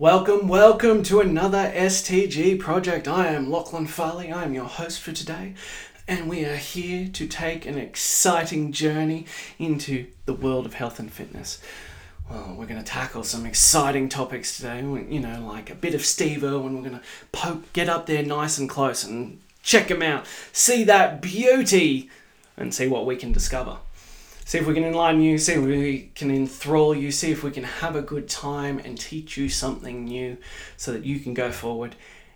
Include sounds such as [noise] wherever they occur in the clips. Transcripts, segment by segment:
Welcome, welcome to another STG project. I am Lachlan Farley. I am your host for today, and we are here to take an exciting journey into the world of health and fitness. Well, we're going to tackle some exciting topics today. You know, like a bit of Steve Irwin. We're going to poke, get up there nice and close and check him out, see that beauty, and see what we can discover see if we can enlighten you, see if we can enthrall you, see if we can have a good time and teach you something new so that you can go forward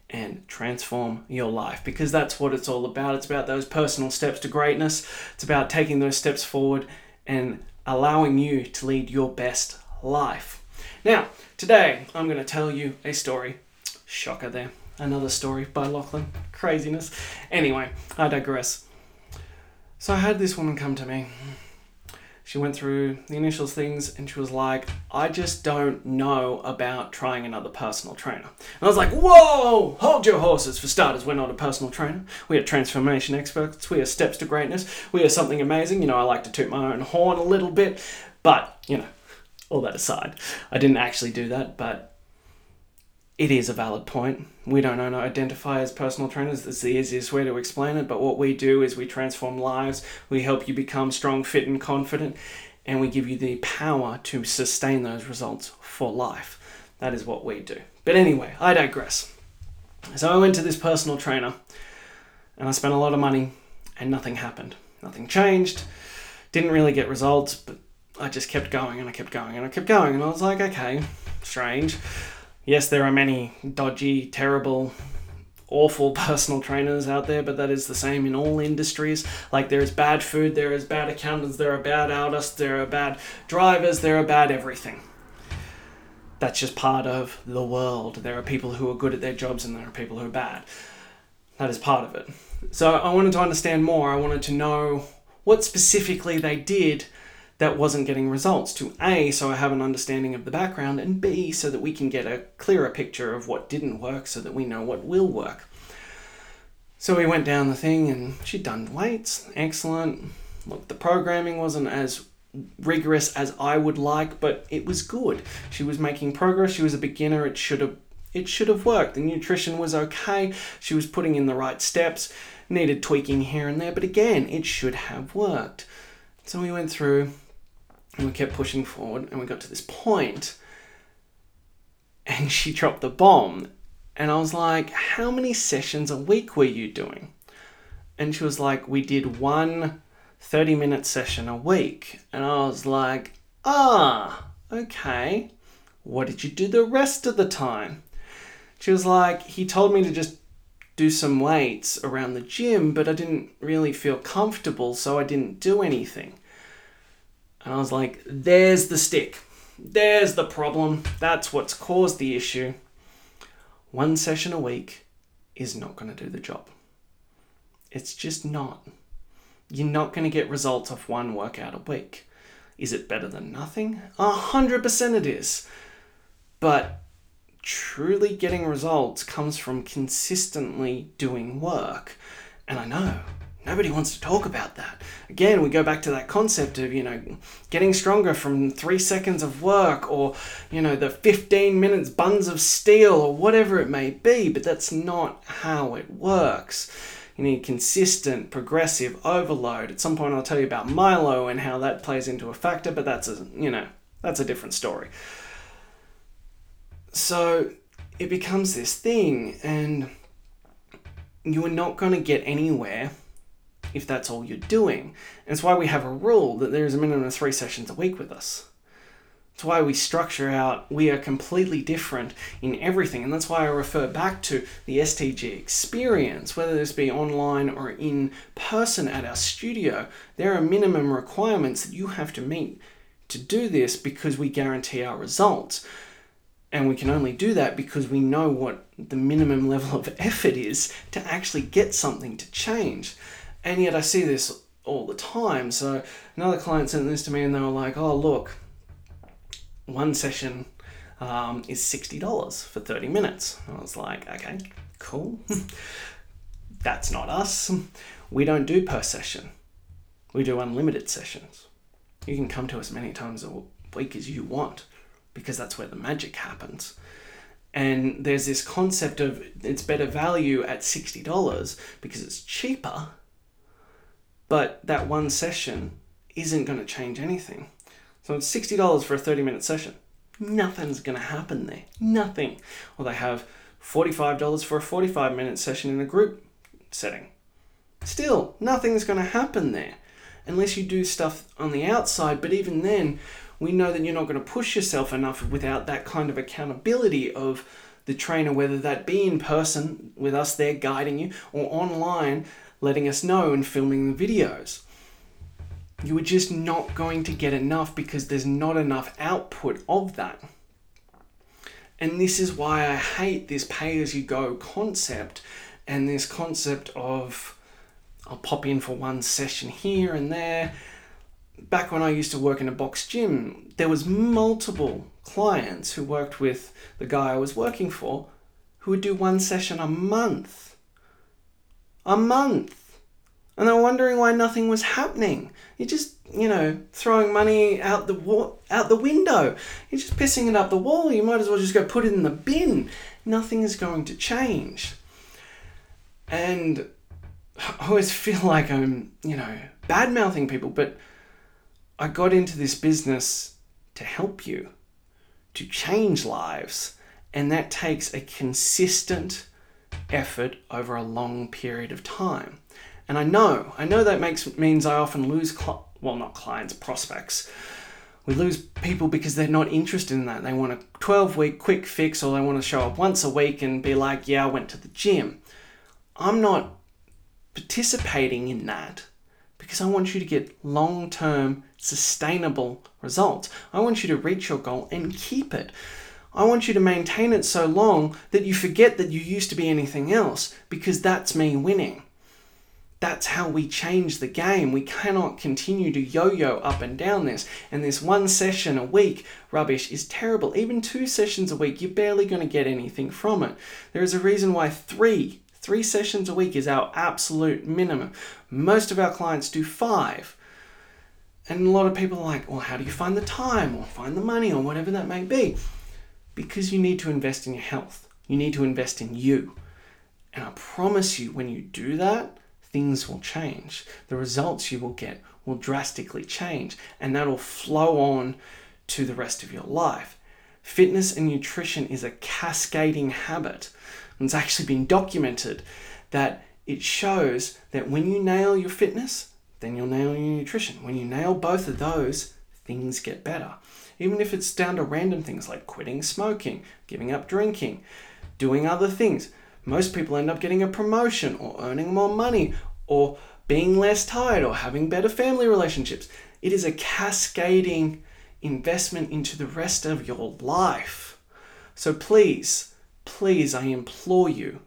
and transform your life because that's what it's all about. It's about those personal steps to greatness, it's about taking those steps forward and allowing you to lead your best life. Now, today I'm going to tell you a story. Shocker there. Another story by Lachlan. Craziness. Anyway, I digress. So I had this woman come to me she went through the initial things and she was like, I just don't know about trying another personal trainer. And I was like, whoa, hold your horses. For starters, we're not a personal trainer. We are transformation experts. We are steps to greatness. We are something amazing. You know, I like to toot my own horn a little bit, but, you know, all that aside, I didn't actually do that, but it is a valid point. We don't identify as personal trainers. It's the easiest way to explain it. But what we do is we transform lives. We help you become strong, fit, and confident, and we give you the power to sustain those results for life. That is what we do. But anyway, I digress. So I went to this personal trainer, and I spent a lot of money, and nothing happened. Nothing changed. Didn't really get results, but I just kept going and I kept going and I kept going, and I was like, okay, strange yes, there are many dodgy, terrible, awful [laughs] personal trainers out there, but that is the same in all industries. Like there is bad food, there is bad accountants, there are bad artists, there are bad drivers, there are bad everything. That's just part of the world. There are people who are good at their jobs and there are people who are bad. That is part of it. So I wanted to understand more. I wanted to know what specifically they did that wasn't getting results to A, so I have an understanding of the background, and B, so that we can get a clearer picture of what didn't work so that we know what will work. So we went down the thing and she'd done weights, excellent. Look, the programming wasn't as rigorous as I would like, but it was good. She was making progress, she was a beginner, it should have it should have worked. The nutrition was okay. She was putting in the right steps, needed tweaking here and there, but again, it should have worked. So we went through and we kept pushing forward, and we got to this point, and she dropped the bomb. And I was like, How many sessions a week were you doing? And she was like, We did one 30 minute session a week. And I was like, Ah, okay. What did you do the rest of the time? She was like, He told me to just do some weights around the gym, but I didn't really feel comfortable, so I didn't do anything. And I was like, there's the stick. There's the problem. That's what's caused the issue. One session a week is not going to do the job. It's just not. You're not going to get results off one workout a week. Is it better than nothing? A hundred percent it is. But truly getting results comes from consistently doing work. And I know Nobody wants to talk about that. Again, we go back to that concept of, you know, getting stronger from three seconds of work or, you know, the 15 minutes buns of steel or whatever it may be, but that's not how it works. You need consistent, progressive overload. At some point, I'll tell you about Milo and how that plays into a factor, but that's a, you know, that's a different story. So it becomes this thing, and you are not going to get anywhere if that's all you're doing. It's why we have a rule that there is a minimum of three sessions a week with us. It's why we structure out, we are completely different in everything. And that's why I refer back to the STG experience, whether this be online or in person at our studio. There are minimum requirements that you have to meet to do this because we guarantee our results. And we can only do that because we know what the minimum level of [laughs] effort is to actually get something to change. And yet I see this all the time. So another client sent this to me and they were like, oh, look, one session um, is $60 for 30 minutes. I was like, okay, cool. [laughs] That's not us. We don't do per session. We do unlimited sessions. You can come to us many times a week as you want because that's where the magic happens. And there's this concept of it's better value at $60 because it's cheaper, but that one session isn't going to change anything. So it's $60 for a 30 minute session. Nothing's going to happen there. Nothing. Or they have $45 for a 45 minute session in a group setting. Still, nothing's going to happen there unless you do stuff on the outside. But even then, we know that you're not going to push yourself enough without that kind of accountability of the trainer, whether that be in person with us there guiding you or online letting us know and filming the videos. You are just not going to get enough because there's not enough output of that. And this is why I hate this pay as you go concept and this concept of I'll pop in for one session here and there. Back when I used to work in a box gym, there was multiple clients who worked with the guy I was working for who would do one session a month. A month. And they were wondering why nothing was happening. You're just, you know, throwing money out the wa- out the window. You're just pissing it up the wall. You might as well just go put it in the bin. Nothing is going to change. And I always [laughs] feel like I'm, you know, bad mouthing people, but I got into this business to help you, to change lives, and that takes a consistent effort over a long period of time. And I know, I know that makes means I often lose, cl- well, not clients, prospects. We lose people because they're not interested in that. They want a 12 week quick fix or they want to show up once a week and be like, yeah, I went to the gym. I'm not participating in that because I want you to get long term sustainable results. I want you to reach your goal and keep it. I want you to maintain it so long that you forget that you used to be anything else because that's me winning. That's how we change the game. We cannot continue to yo yo up and down this. And this one session a week rubbish is terrible. Even two sessions a week, you're barely going to get anything from it. There is a reason why three Three sessions a week is our absolute minimum. Most of our clients do five. And a lot of people are like, well, how do you find the time or find the money or whatever that may be? Because you need to invest in your health. You need to invest in you. And I promise you, when you do that, things will change. The results you will get will drastically change, and that'll flow on to the rest of your life. Fitness and nutrition is a cascading habit. And it's actually been documented that it shows that when you nail your fitness, then you'll nail your nutrition. When you nail both of those, things get better. Even if it's down to random things like quitting smoking, giving up drinking, doing other things. Most people end up getting a promotion or earning more money or being less tired or having better family relationships. It is a cascading investment into the rest of your life. So please, please, I implore you,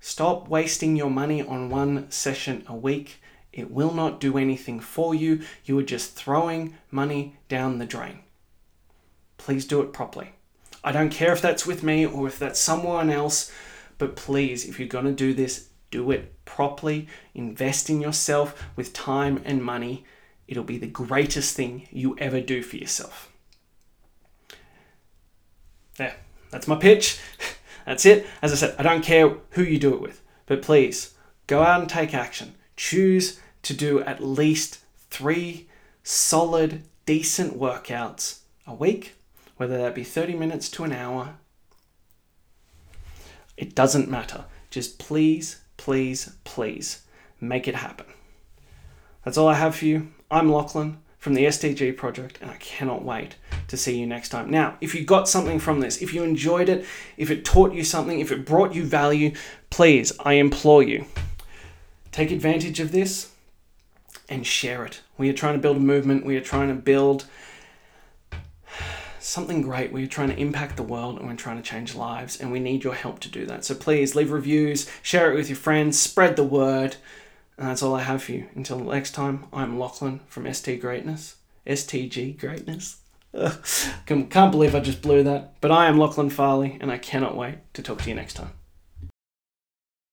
stop wasting your money on one session a week. It will not do anything for you. You are just throwing money down the drain. Please do it properly. I don't care if that's with me or if that's someone else, but please, if you're going to do this, do it properly. Invest in yourself with time and money. It'll be the greatest thing you ever do for yourself. There, that's my pitch. [laughs] That's it. As I said, I don't care who you do it with, but please go out and take action. Choose to do at least three solid, decent workouts a week, whether that be 30 minutes to an hour. It doesn't matter. Just please, please, please make it happen. That's all I have for you. I'm Lachlan from the STG project, and I cannot wait to see you next time. Now, if you got something from this, if you enjoyed it, if it taught you something, if it brought you value, please, I implore you, take advantage of this and share it. We are trying to build a movement, we are trying to build something great. We're trying to impact the world and we're trying to change lives, and we need your help to do that. So please leave reviews, share it with your friends, spread the word. And that's all I have for you. Until next time, I'm Lachlan from ST Greatness. STG Greatness. [laughs] Can't believe I just blew that. But I am Lachlan Farley, and I cannot wait to talk to you next time.